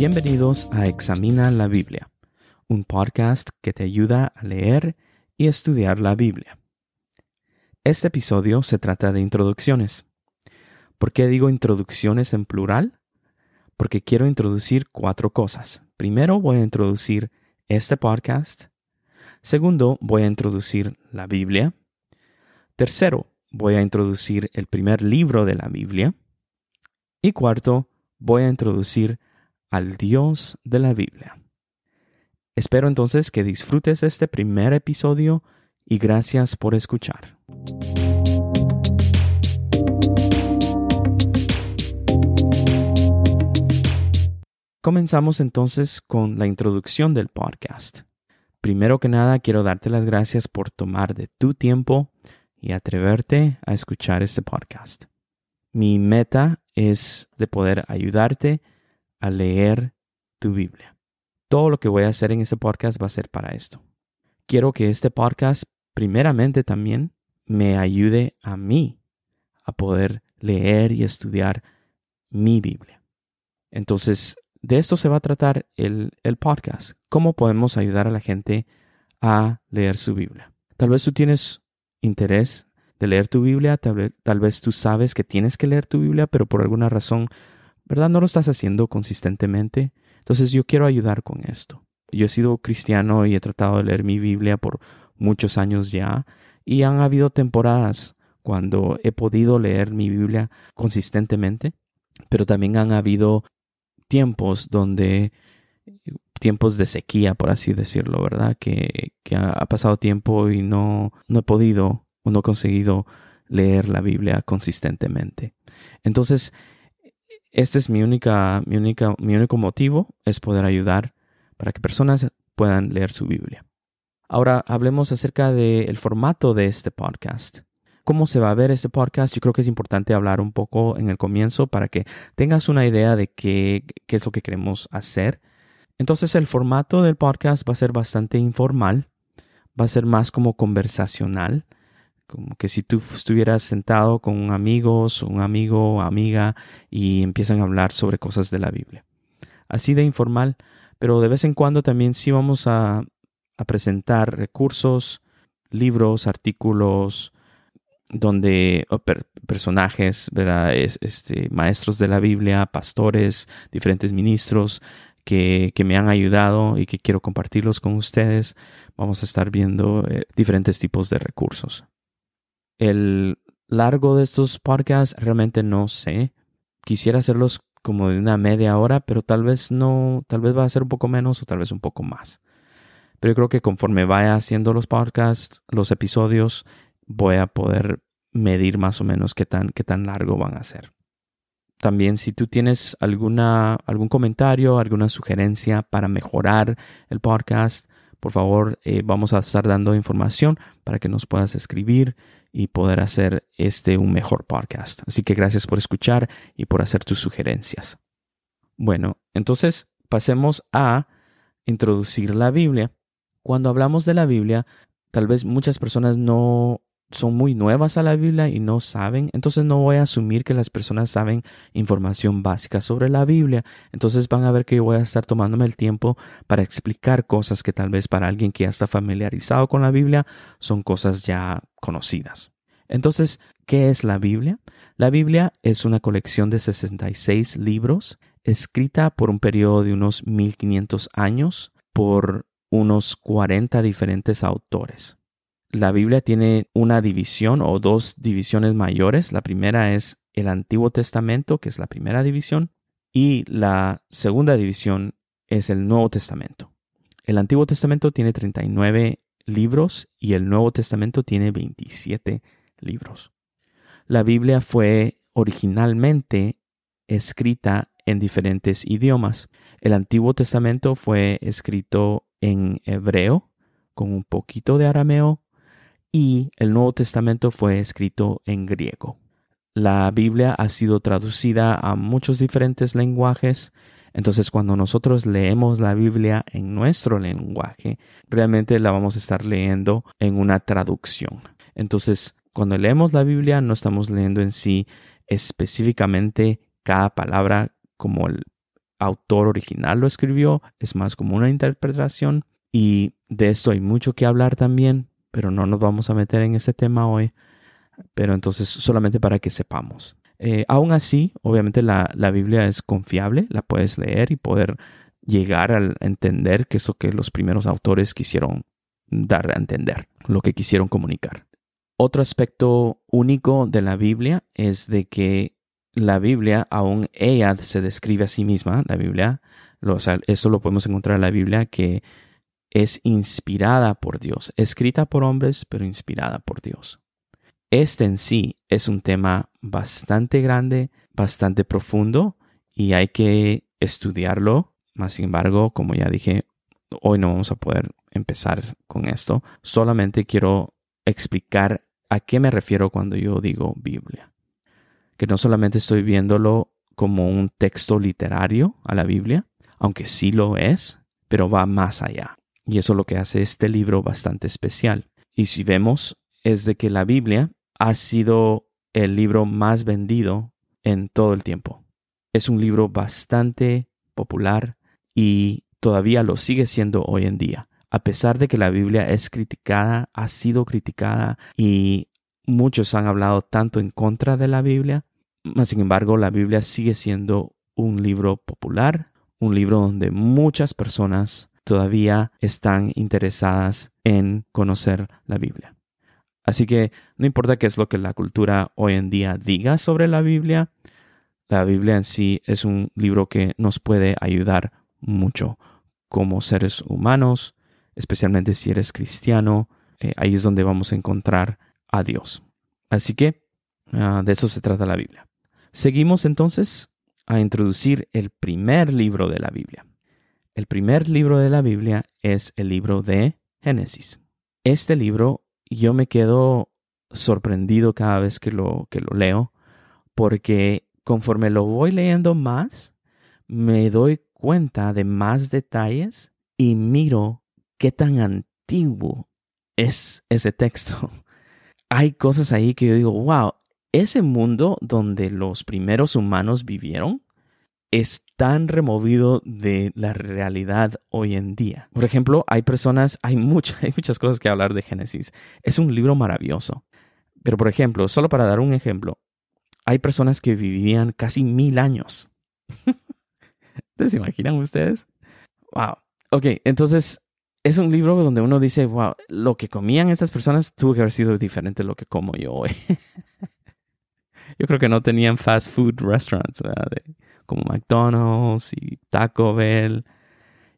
Bienvenidos a Examina la Biblia, un podcast que te ayuda a leer y estudiar la Biblia. Este episodio se trata de introducciones. ¿Por qué digo introducciones en plural? Porque quiero introducir cuatro cosas. Primero voy a introducir este podcast. Segundo, voy a introducir la Biblia. Tercero, voy a introducir el primer libro de la Biblia. Y cuarto, voy a introducir al Dios de la Biblia. Espero entonces que disfrutes este primer episodio y gracias por escuchar. Comenzamos entonces con la introducción del podcast. Primero que nada, quiero darte las gracias por tomar de tu tiempo y atreverte a escuchar este podcast. Mi meta es de poder ayudarte a leer tu Biblia. Todo lo que voy a hacer en este podcast va a ser para esto. Quiero que este podcast primeramente también me ayude a mí a poder leer y estudiar mi Biblia. Entonces, de esto se va a tratar el, el podcast. ¿Cómo podemos ayudar a la gente a leer su Biblia? Tal vez tú tienes interés de leer tu Biblia, tal, tal vez tú sabes que tienes que leer tu Biblia, pero por alguna razón ¿verdad? No lo estás haciendo consistentemente. Entonces yo quiero ayudar con esto. Yo he sido cristiano y he tratado de leer mi Biblia por muchos años ya y han habido temporadas cuando he podido leer mi Biblia consistentemente, pero también han habido tiempos donde tiempos de sequía, por así decirlo, ¿verdad? Que, que ha pasado tiempo y no, no he podido o no he conseguido leer la Biblia consistentemente. Entonces, este es mi única, mi única, mi único motivo, es poder ayudar para que personas puedan leer su Biblia. Ahora hablemos acerca del formato de este podcast. ¿Cómo se va a ver este podcast? Yo creo que es importante hablar un poco en el comienzo para que tengas una idea de qué, qué es lo que queremos hacer. Entonces el formato del podcast va a ser bastante informal, va a ser más como conversacional como que si tú estuvieras sentado con amigos, un amigo o amiga y empiezan a hablar sobre cosas de la Biblia. Así de informal, pero de vez en cuando también sí vamos a, presentar recursos, libros, artículos, donde personajes, este, maestros de la Biblia, pastores, diferentes ministros que, me han ayudado y que quiero compartirlos con ustedes. Vamos a estar viendo eh, diferentes tipos de recursos. El largo de estos podcasts realmente no sé. Quisiera hacerlos como de una media hora, pero tal vez no, tal vez va a ser un poco menos o tal vez un poco más. Pero yo creo que conforme vaya haciendo los podcasts, los episodios, voy a poder medir más o menos qué tan, qué tan largo van a ser. También si tú tienes alguna, algún comentario, alguna sugerencia para mejorar el podcast, por favor, eh, vamos a estar dando información para que nos puedas escribir y poder hacer este un mejor podcast. Así que gracias por escuchar y por hacer tus sugerencias. Bueno, entonces pasemos a introducir la Biblia. Cuando hablamos de la Biblia, tal vez muchas personas no son muy nuevas a la Biblia y no saben, entonces no voy a asumir que las personas saben información básica sobre la Biblia. Entonces van a ver que yo voy a estar tomándome el tiempo para explicar cosas que tal vez para alguien que ya está familiarizado con la Biblia son cosas ya conocidas. Entonces, ¿qué es la Biblia? La Biblia es una colección de 66 libros escrita por un periodo de unos 1500 años por unos 40 diferentes autores la Biblia tiene una división o dos divisiones mayores. La primera es el Antiguo Testamento, que es la primera división, y la segunda división es el Nuevo Testamento. El Antiguo Testamento tiene 39 libros y el Nuevo Testamento tiene 27 libros. La Biblia fue originalmente escrita en diferentes idiomas. El Antiguo Testamento fue escrito en hebreo, con un poquito de arameo y el Nuevo Testamento fue escrito en griego. La Biblia ha sido traducida a muchos diferentes lenguajes, entonces cuando nosotros leemos la Biblia en nuestro lenguaje, realmente la vamos a estar leyendo en una traducción. Entonces, cuando leemos la Biblia no estamos leyendo en sí específicamente cada palabra como autor original lo escribió, es más como una interpretación y de esto hay mucho que hablar también, pero no nos vamos a meter en ese tema hoy, pero entonces solamente para que sepamos. Eh, aún así, obviamente la, la, Biblia es confiable, la puedes leer y poder llegar a entender que es lo que los primeros autores quisieron dar a entender, lo que quisieron comunicar. Otro aspecto único de la Biblia es de que la Biblia, aún ella se describe a sí misma, la Biblia, lo, eso lo podemos encontrar en la Biblia, que es inspirada por Dios, escrita por hombres, pero inspirada por Dios. Este en sí es un tema bastante grande, bastante profundo y hay que estudiarlo. Más sin embargo, como ya dije, hoy no vamos a poder empezar con esto. Solamente quiero explicar a qué me refiero cuando yo digo Biblia. Que no solamente estoy viéndolo como un texto literario a la Biblia, aunque sí lo es, pero va más allá. Y eso es lo que hace este libro bastante especial. Y si vemos, es de que la Biblia ha sido el libro más vendido en todo el tiempo. Es un libro bastante popular y todavía lo sigue siendo hoy en día. A pesar de que la Biblia es criticada, ha sido criticada y muchos han hablado tanto en contra de la Biblia, sin embargo la Biblia sigue siendo un libro popular, un libro donde muchas personas todavía están interesadas en conocer la Biblia. Así que no importa qué es lo que la cultura hoy en día diga sobre la Biblia, la Biblia en sí es un libro que nos puede ayudar mucho como seres humanos, especialmente si eres cristiano, eh, ahí es donde vamos a encontrar a Dios. Así que ah, de eso se trata la Biblia. Seguimos entonces a introducir el primer libro de la Biblia. El primer libro de la Biblia es el libro de Génesis. Este libro yo me quedo sorprendido cada vez que lo, que lo leo, porque conforme lo voy leyendo más, me doy cuenta de más detalles y miro qué tan antiguo es ese texto. Hay cosas ahí que yo digo, wow, ese mundo donde los primeros humanos vivieron es tan removido de la realidad hoy en día. Por ejemplo, hay personas, hay, hay muchas cosas que hablar de Génesis. Es un libro maravilloso. Pero, por ejemplo, solo para dar un ejemplo, hay personas que vivían casi mil años. ¿Se imaginan ustedes? Wow. Ok, entonces es un libro donde uno dice, wow, lo que comían estas personas tuvo que haber sido diferente de lo que como yo hoy. yo creo que no tenían fast food restaurants, ¿verdad? Como McDonald's y Taco Bell.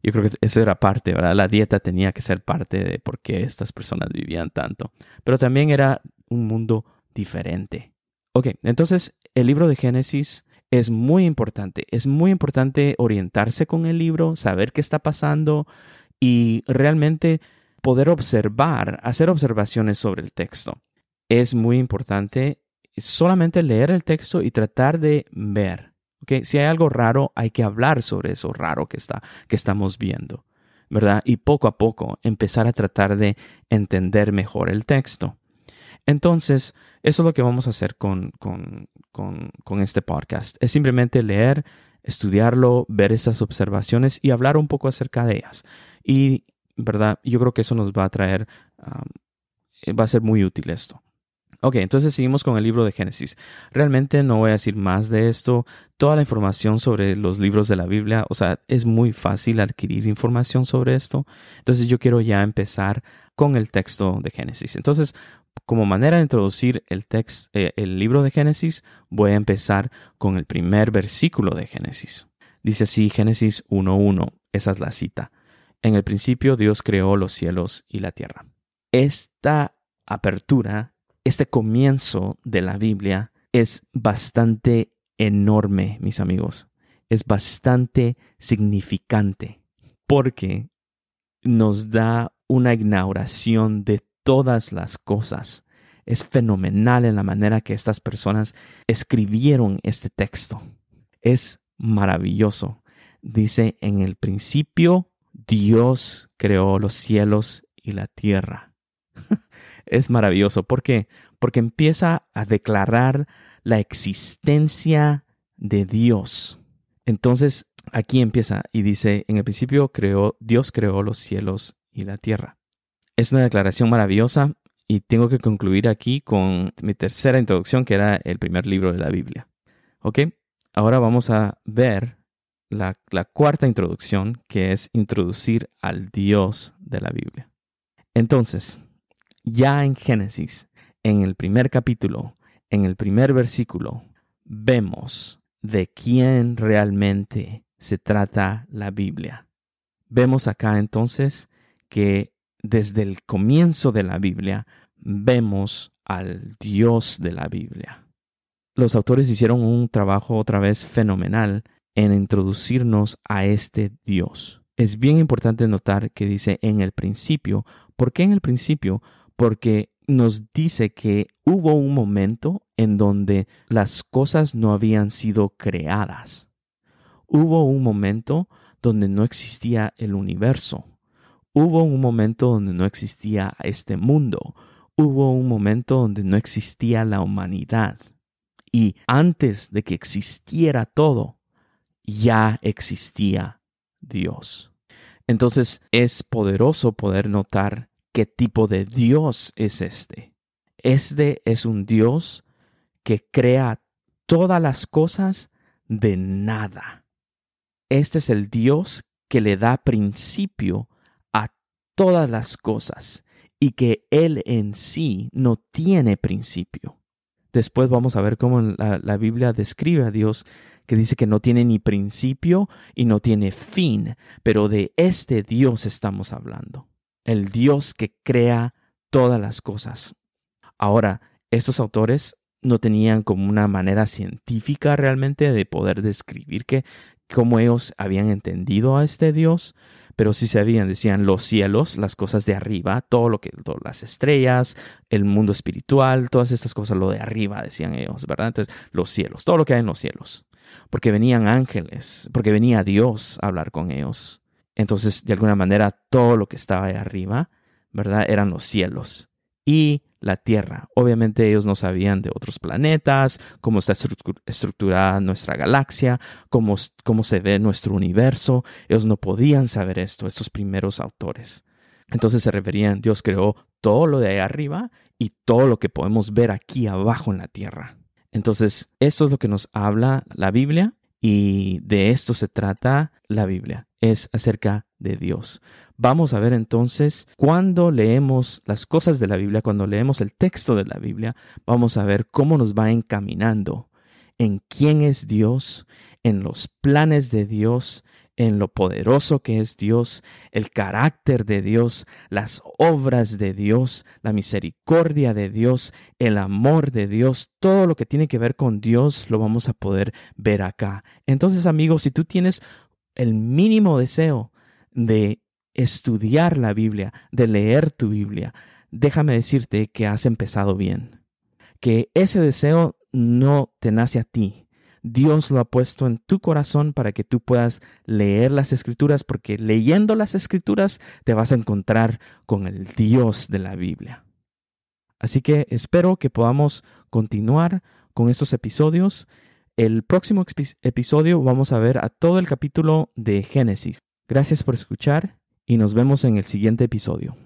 Yo creo que eso era parte, ¿verdad? La dieta tenía que ser parte de por qué estas personas vivían tanto. Pero también era un mundo diferente. Ok, entonces el libro de Génesis es muy importante. Es muy importante orientarse con el libro, saber qué está pasando y realmente poder observar, hacer observaciones sobre el texto. Es muy importante solamente leer el texto y tratar de ver si hay algo raro, hay que hablar sobre eso raro que, está, que estamos viendo, ¿verdad? Y poco a poco empezar a tratar de entender mejor el texto. Entonces, eso es lo que vamos a hacer con, con, con, con este podcast. Es simplemente leer, estudiarlo, ver esas observaciones y hablar un poco acerca de ellas. Y, ¿verdad? Yo creo que eso nos va a traer, va a ser muy útil esto. Ok, entonces seguimos con el libro de Génesis. Realmente no voy a decir más de esto. Toda la información sobre los libros de la Biblia, o sea, es muy fácil adquirir información sobre esto. Entonces yo quiero ya empezar con el texto de Génesis. Entonces, como manera de introducir el, texto, eh, el libro de Génesis, voy a empezar con el primer versículo de Génesis. Dice así Génesis 1.1, esa es la cita. En el principio Dios creó los cielos y la tierra. Esta apertura este comienzo de la Biblia es bastante enorme, mis amigos. Es bastante significante porque nos da una inauguración de todas las cosas. Es fenomenal en la manera que estas personas escribieron este texto. Es maravilloso. Dice, en el principio Dios creó los cielos y la tierra es maravilloso. ¿Por qué? Porque empieza a declarar la existencia de Dios. Entonces, aquí empieza y dice, en el principio creó, Dios creó los cielos y la tierra. Es una declaración maravillosa y tengo que concluir aquí con mi tercera introducción, que era el primer libro de la Biblia. ¿Ok? Ahora vamos a ver la, la cuarta introducción, que es introducir al Dios de la Biblia. Entonces, ya en Génesis, en el primer capítulo, en el primer versículo, vemos de quién realmente se trata la Biblia. Vemos acá entonces que desde el comienzo de la Biblia vemos al Dios de la Biblia. Los autores hicieron un trabajo otra vez fenomenal en introducirnos a este Dios. Es bien importante notar que dice en el principio. ¿Por qué en el principio? Porque nos dice que hubo un momento en donde las cosas no habían sido creadas. Hubo un momento donde no existía el universo. Hubo un momento donde no existía este mundo. Hubo un momento donde no existía la humanidad. Y antes de que existiera todo, ya existía Dios. Entonces es poderoso poder notar qué tipo de Dios es este. Este es un Dios que crea todas las cosas de nada. Este es el Dios que le da principio a todas las cosas y que Él en sí no tiene principio. Después vamos a ver cómo la, la Biblia describe a Dios que dice que no tiene ni principio y no tiene fin, pero de este Dios estamos hablando el Dios que crea todas las cosas. Ahora, estos autores no tenían como una manera científica realmente de poder describir que cómo ellos habían entendido a este Dios, pero sí sabían, decían los cielos, las cosas de arriba, todo lo que, todas las estrellas, el mundo espiritual, todas estas cosas, lo de arriba, decían ellos, ¿verdad? Entonces, los cielos, todo lo que hay en los cielos, porque venían ángeles, porque venía Dios a hablar con ellos. Entonces, de alguna manera, todo lo que estaba ahí arriba, ¿verdad? Eran los cielos y la Tierra. Obviamente ellos no sabían de otros planetas, cómo está estructurada nuestra galaxia, cómo, cómo se ve nuestro universo. Ellos no podían saber esto, estos primeros autores. Entonces se referían, Dios creó todo lo de ahí arriba y todo lo que podemos ver aquí abajo en la Tierra. Entonces, esto es lo que nos habla la Biblia y de esto se trata la Biblia, es acerca de Dios. Vamos a ver entonces, cuando leemos las cosas de la Biblia, cuando leemos el texto de la Biblia, vamos a ver cómo nos va encaminando en quién es Dios, en los planes de Dios, en lo poderoso que es Dios, el carácter de Dios, las obras de Dios, la misericordia de Dios, el amor de Dios, todo lo que tiene que ver con Dios lo vamos a poder ver acá. Entonces amigos, si tú tienes el mínimo deseo de estudiar la Biblia, de leer tu Biblia, déjame decirte que has empezado bien, que ese deseo no te nace a ti, Dios lo ha puesto en tu corazón para que tú puedas leer las escrituras, porque leyendo las escrituras te vas a encontrar con el Dios de la Biblia. Así que espero que podamos continuar con estos episodios. El próximo episodio vamos a ver a todo el capítulo de Génesis. Gracias por escuchar y nos vemos en el siguiente episodio.